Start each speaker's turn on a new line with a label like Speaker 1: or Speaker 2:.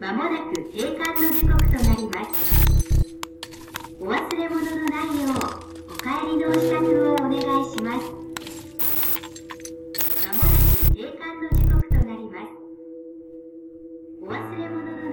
Speaker 1: まもなく閉館の時刻となります。お忘れ物のないよう、お帰りのお支度をお願いします。まもなく閉館の時刻となります。お忘れ物